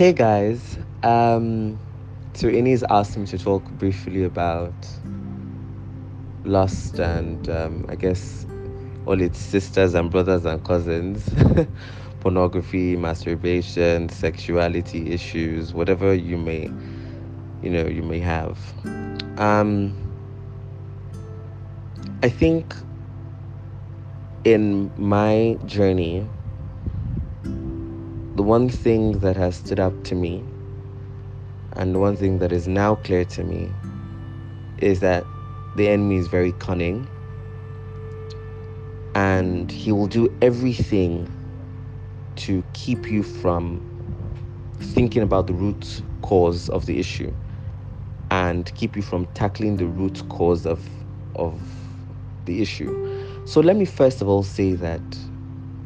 Hey guys, um, so Innie's asked me to talk briefly about lust and um, I guess all its sisters and brothers and cousins, pornography, masturbation, sexuality issues, whatever you may, you know, you may have. Um, I think in my journey, the one thing that has stood up to me and the one thing that is now clear to me is that the enemy is very cunning and he will do everything to keep you from thinking about the root cause of the issue and keep you from tackling the root cause of of the issue. So let me first of all say that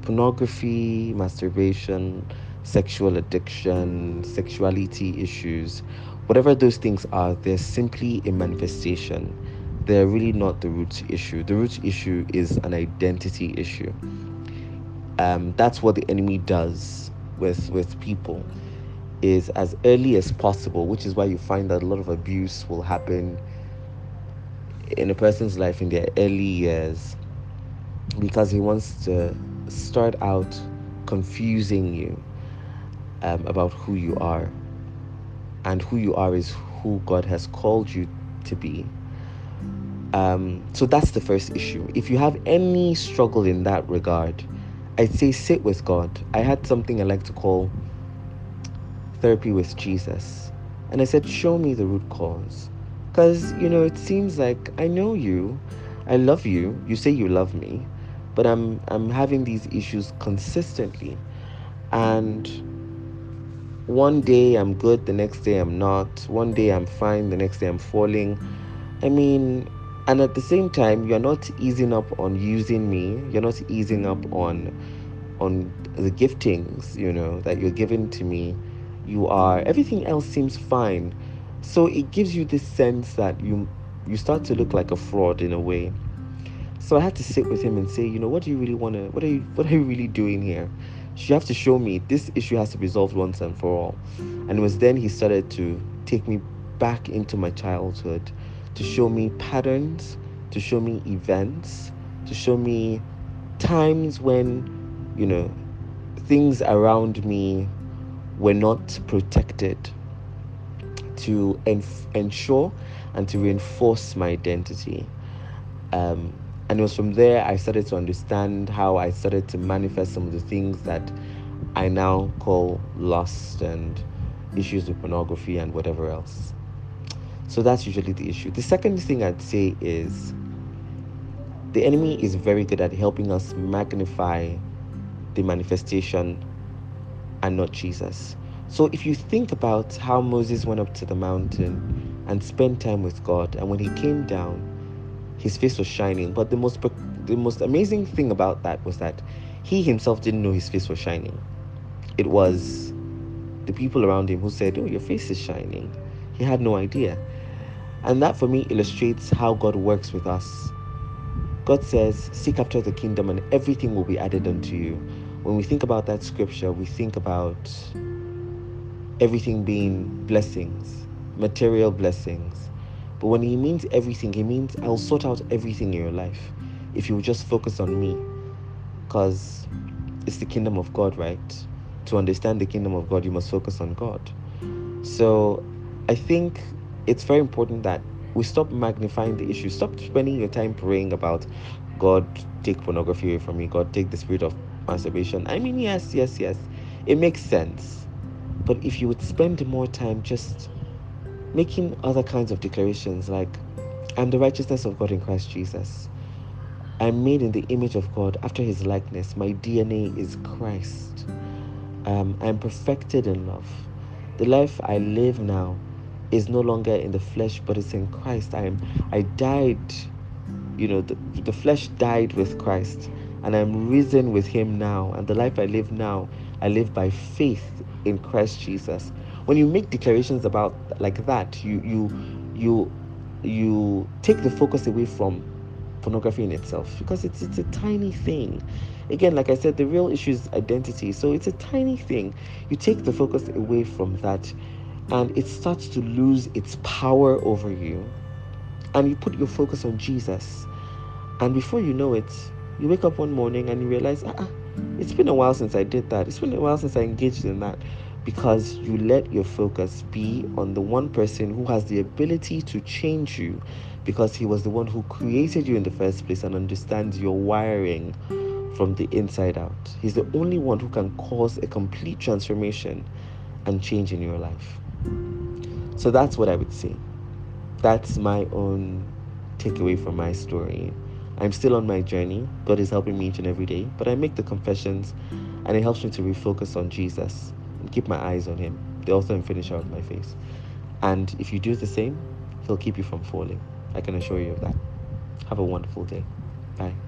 pornography, masturbation, sexual addiction, sexuality issues, whatever those things are, they're simply a manifestation they're really not the root issue. The root issue is an identity issue. Um, that's what the enemy does with with people is as early as possible, which is why you find that a lot of abuse will happen in a person's life in their early years because he wants to start out confusing you um, about who you are. And who you are is who God has called you to be. Um, so that's the first issue. If you have any struggle in that regard, I'd say sit with God. I had something I like to call therapy with Jesus. And I said, Show me the root cause. Because, you know, it seems like I know you, I love you, you say you love me, but I'm, I'm having these issues consistently. And one day I'm good, the next day I'm not. One day I'm fine, the next day I'm falling. I mean, and at the same time you're not easing up on using me. You're not easing up on on the giftings you know that you're giving to me. You are everything else seems fine. So it gives you this sense that you you start to look like a fraud in a way. So i had to sit with him and say you know what do you really want to what are you what are you really doing here you have to show me this issue has to be resolved once and for all and it was then he started to take me back into my childhood to show me patterns, to show me events, to show me times when, you know, things around me were not protected to enf- ensure and to reinforce my identity. Um, and it was from there I started to understand how I started to manifest some of the things that I now call lust and issues with pornography and whatever else. So that's usually the issue. The second thing I'd say is the enemy is very good at helping us magnify the manifestation and not Jesus. So if you think about how Moses went up to the mountain and spent time with God, and when he came down, his face was shining. But the most the most amazing thing about that was that he himself didn't know his face was shining. It was the people around him who said, "Oh, your face is shining." He had no idea. And that for me illustrates how God works with us. God says, Seek after the kingdom and everything will be added unto you. When we think about that scripture, we think about everything being blessings, material blessings. But when He means everything, He means I'll sort out everything in your life if you just focus on me. Because it's the kingdom of God, right? To understand the kingdom of God, you must focus on God. So I think it's very important that we stop magnifying the issue. Stop spending your time praying about God take pornography away from me, God take the spirit of masturbation. I mean, yes, yes, yes. It makes sense. But if you would spend more time just making other kinds of declarations like, I'm the righteousness of God in Christ Jesus. I'm made in the image of God after his likeness. My DNA is Christ. Um, I'm perfected in love. The life I live now is no longer in the flesh, but it's in Christ. I am I died, you know, the, the flesh died with Christ, and I'm risen with him now. And the life I live now, I live by faith in Christ Jesus. When you make declarations about like that, you you you you take the focus away from pornography in itself because it's it's a tiny thing. Again, like I said, the real issue is identity. So it's a tiny thing. You take the focus away from that and it starts to lose its power over you. And you put your focus on Jesus. And before you know it, you wake up one morning and you realize, ah, it's been a while since I did that. It's been a while since I engaged in that because you let your focus be on the one person who has the ability to change you because he was the one who created you in the first place and understands your wiring from the inside out. He's the only one who can cause a complete transformation and change in your life. So that's what I would say. That's my own takeaway from my story. I'm still on my journey. God is helping me each and every day, but I make the confessions and it helps me to refocus on Jesus keep my eyes on Him, the author and finisher of my faith. And if you do the same, He'll keep you from falling. I can assure you of that. Have a wonderful day. Bye.